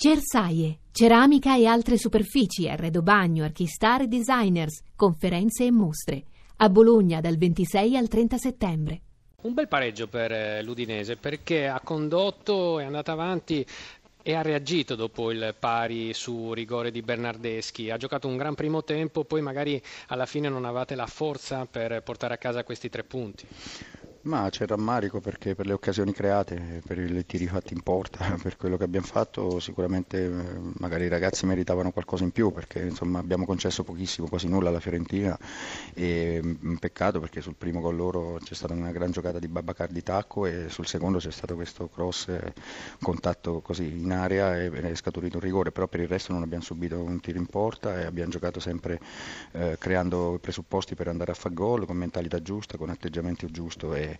Cersaie, ceramica e altre superfici, arredo bagno, archistar e designers, conferenze e mostre. A Bologna dal 26 al 30 settembre. Un bel pareggio per eh, l'Udinese perché ha condotto, è andata avanti e ha reagito dopo il pari su rigore di Bernardeschi. Ha giocato un gran primo tempo, poi magari alla fine non avevate la forza per portare a casa questi tre punti. Ma c'è rammarico perché per le occasioni create, per i tiri fatti in porta, per quello che abbiamo fatto, sicuramente eh, magari i ragazzi meritavano qualcosa in più perché insomma, abbiamo concesso pochissimo, quasi nulla alla Fiorentina e mm, un peccato perché sul primo gol loro c'è stata una gran giocata di Babacar di tacco e sul secondo c'è stato questo cross, eh, contatto così in area e è scaturito un rigore, però per il resto non abbiamo subito un tiro in porta e abbiamo giocato sempre eh, creando presupposti per andare a fare gol con mentalità giusta, con atteggiamento giusto. E,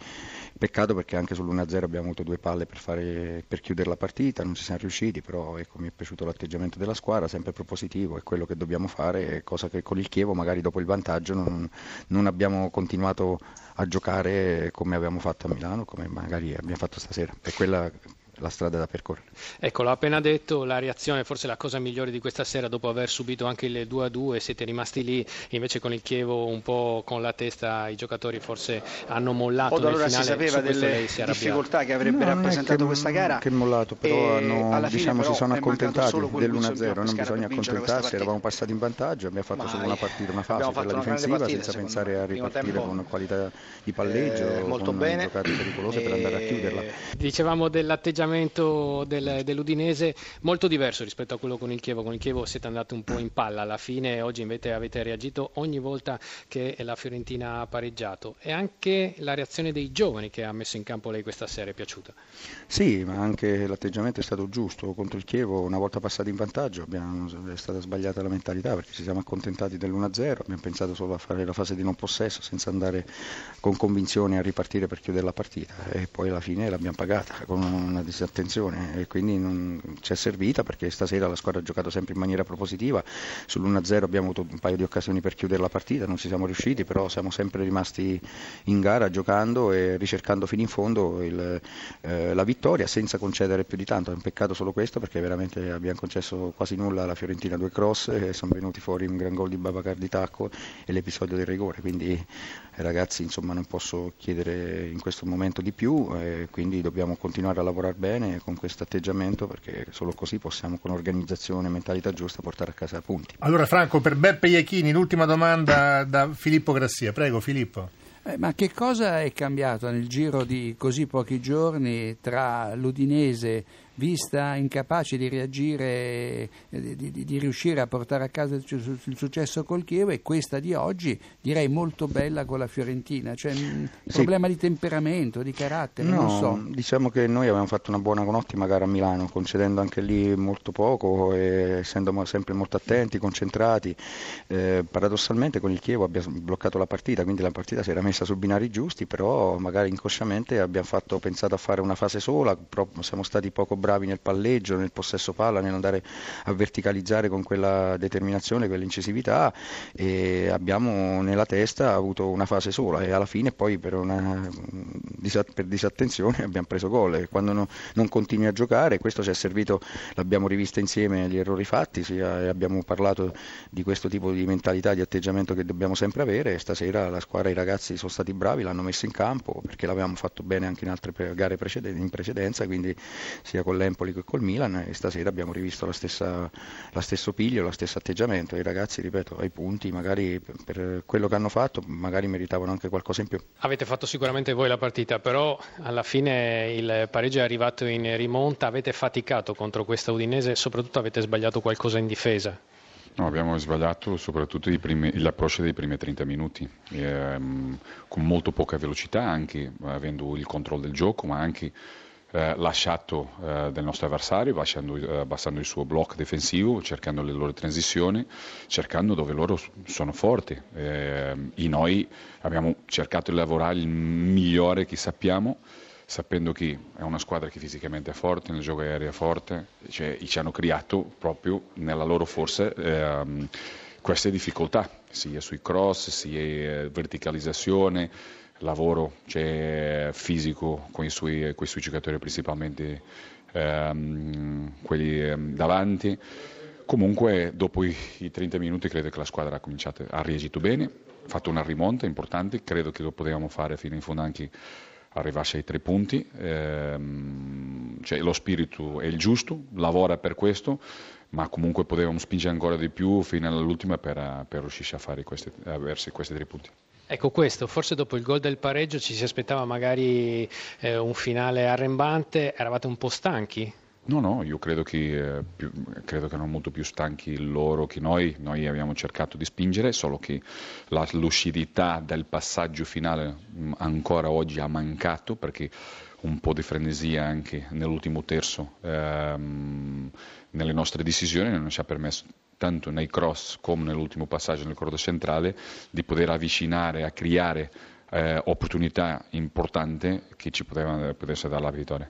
peccato perché anche sull'1-0 abbiamo avuto due palle per, fare, per, chiudere la partita, non ci siamo riusciti, però ecco, mi è piaciuto l'atteggiamento della squadra, sempre propositivo, è quello che dobbiamo fare, cosa che con il Chievo magari dopo il vantaggio non, non abbiamo continuato a giocare come abbiamo fatto a Milano, come magari abbiamo fatto stasera. È quella la strada da percorrere. Ecco, l'ho appena detto, la reazione forse la cosa migliore di questa sera dopo aver subito anche il 2-2, siete rimasti lì, invece con il Chievo un po' con la testa i giocatori forse hanno mollato o allora finale, si sapeva delle si difficoltà che avrebbe no, rappresentato che, questa gara che mollato, però, hanno, diciamo, però si sono accontentati dell'1-0, non bisogna accontentarsi, eravamo passati in vantaggio, abbiamo fatto Ma solo una partita, una fase per la difensiva partita, senza pensare a ripartire con qualità di palleggio, eh, molto con bene. giocate pericolose per andare a chiuderla. Dicevamo dell'atteggiamento atteggiamento del, dell'Udinese molto diverso rispetto a quello con il Chievo. Con il Chievo siete andati un po' in palla alla fine, oggi invece avete reagito ogni volta che la Fiorentina ha pareggiato. E anche la reazione dei giovani che ha messo in campo lei questa sera è piaciuta? Sì, ma anche l'atteggiamento è stato giusto. Contro il Chievo, una volta passati in vantaggio, abbiamo, è stata sbagliata la mentalità perché ci siamo accontentati dell'1-0, abbiamo pensato solo a fare la fase di non possesso senza andare con convinzione a ripartire per chiudere la partita e poi alla fine l'abbiamo pagata con una disattenzione e quindi non ci è servita perché stasera la squadra ha giocato sempre in maniera propositiva, sull'1-0 abbiamo avuto un paio di occasioni per chiudere la partita, non ci siamo riusciti, però siamo sempre rimasti in gara giocando e ricercando fino in fondo il, eh, la vittoria senza concedere più di tanto, è un peccato solo questo perché veramente abbiamo concesso quasi nulla alla Fiorentina, due cross e sono venuti fuori un gran gol di Babacar di tacco e l'episodio del rigore, quindi ai ragazzi insomma non posso chiedere in questo momento di più, eh, quindi dobbiamo continuare a lavorare bene bene con questo atteggiamento perché solo così possiamo con organizzazione e mentalità giusta portare a casa punti. Allora Franco, per Beppe Iachini l'ultima domanda da Filippo Grassia. Prego Filippo. Eh, ma che cosa è cambiato nel giro di così pochi giorni tra l'Udinese vista incapace di reagire, eh, di, di, di, riuscire a portare a casa il, il, successo col Chievo e questa di oggi direi molto bella con la Fiorentina, cioè un sì. problema di temperamento, di carattere, no, non so. Diciamo che noi abbiamo fatto una buona, un'ottima gara a Milano, concedendo anche lì molto poco, e essendo sempre molto attenti, concentrati. Eh, paradossalmente con il Chievo abbiamo bloccato la partita, quindi la partita si era messa su binari giusti, però magari inconsciamente abbiamo fatto, pensato a fare una fase sola, siamo stati poco bravi bravi nel palleggio, nel possesso palla, nell'andare a verticalizzare con quella determinazione, quell'incisività e abbiamo nella testa avuto una fase sola e alla fine poi per, una, per disattenzione abbiamo preso gol. E quando no, non continui a giocare questo ci è servito, l'abbiamo rivista insieme gli errori fatti sia, e abbiamo parlato di questo tipo di mentalità, di atteggiamento che dobbiamo sempre avere. E stasera la squadra, i ragazzi sono stati bravi, l'hanno messo in campo perché l'avevamo fatto bene anche in altre gare precedenti, in precedenza, quindi sia con l'Empoli che col Milan e stasera abbiamo rivisto la stessa, la stesso piglio, lo stesso atteggiamento. I ragazzi, ripeto, ai punti, magari per quello che hanno fatto, magari meritavano anche qualcosa in più. Avete fatto sicuramente voi la partita, però alla fine il pareggio è arrivato in rimonta, avete faticato contro questa Udinese e soprattutto avete sbagliato qualcosa in difesa. No, abbiamo sbagliato soprattutto primi, l'approccio dei primi 30 minuti, ehm, con molto poca velocità, anche avendo il controllo del gioco, ma anche eh, lasciato eh, del nostro avversario, lasciando, eh, abbassando il suo blocco difensivo, cercando le loro transizioni, cercando dove loro sono forti. Eh, e noi abbiamo cercato di lavorare il migliore che sappiamo, sapendo che è una squadra che fisicamente è forte, nel gioco aereo è forte, cioè, ci hanno creato proprio nella loro forza ehm, queste difficoltà, sia sui cross, sia verticalizzazione, lavoro cioè, fisico con i, suoi, con i suoi giocatori principalmente ehm, quelli ehm, davanti. Comunque dopo i, i 30 minuti credo che la squadra ha cominciato, ha reagito bene, ha fatto una rimonta importante, credo che lo potevamo fare fino in fondo anche arrivarsi ai tre punti, ehm, cioè lo spirito è il giusto, lavora per questo, ma comunque potevamo spingere ancora di più fino all'ultima per, per riuscire a fare questi, a versi questi tre punti. Ecco questo, forse dopo il gol del pareggio ci si aspettava magari eh, un finale arrembante, eravate un po' stanchi? No, no, io credo che, eh, più, credo che erano molto più stanchi loro che noi, noi abbiamo cercato di spingere, solo che la lucidità del passaggio finale mh, ancora oggi ha mancato perché un po' di frenesia anche nell'ultimo terzo ehm, nelle nostre decisioni non ci ha permesso tanto nei cross come nell'ultimo passaggio nel corridore centrale di poter avvicinare, a creare eh, opportunità importanti che ci potevano, potessero dare la vittoria.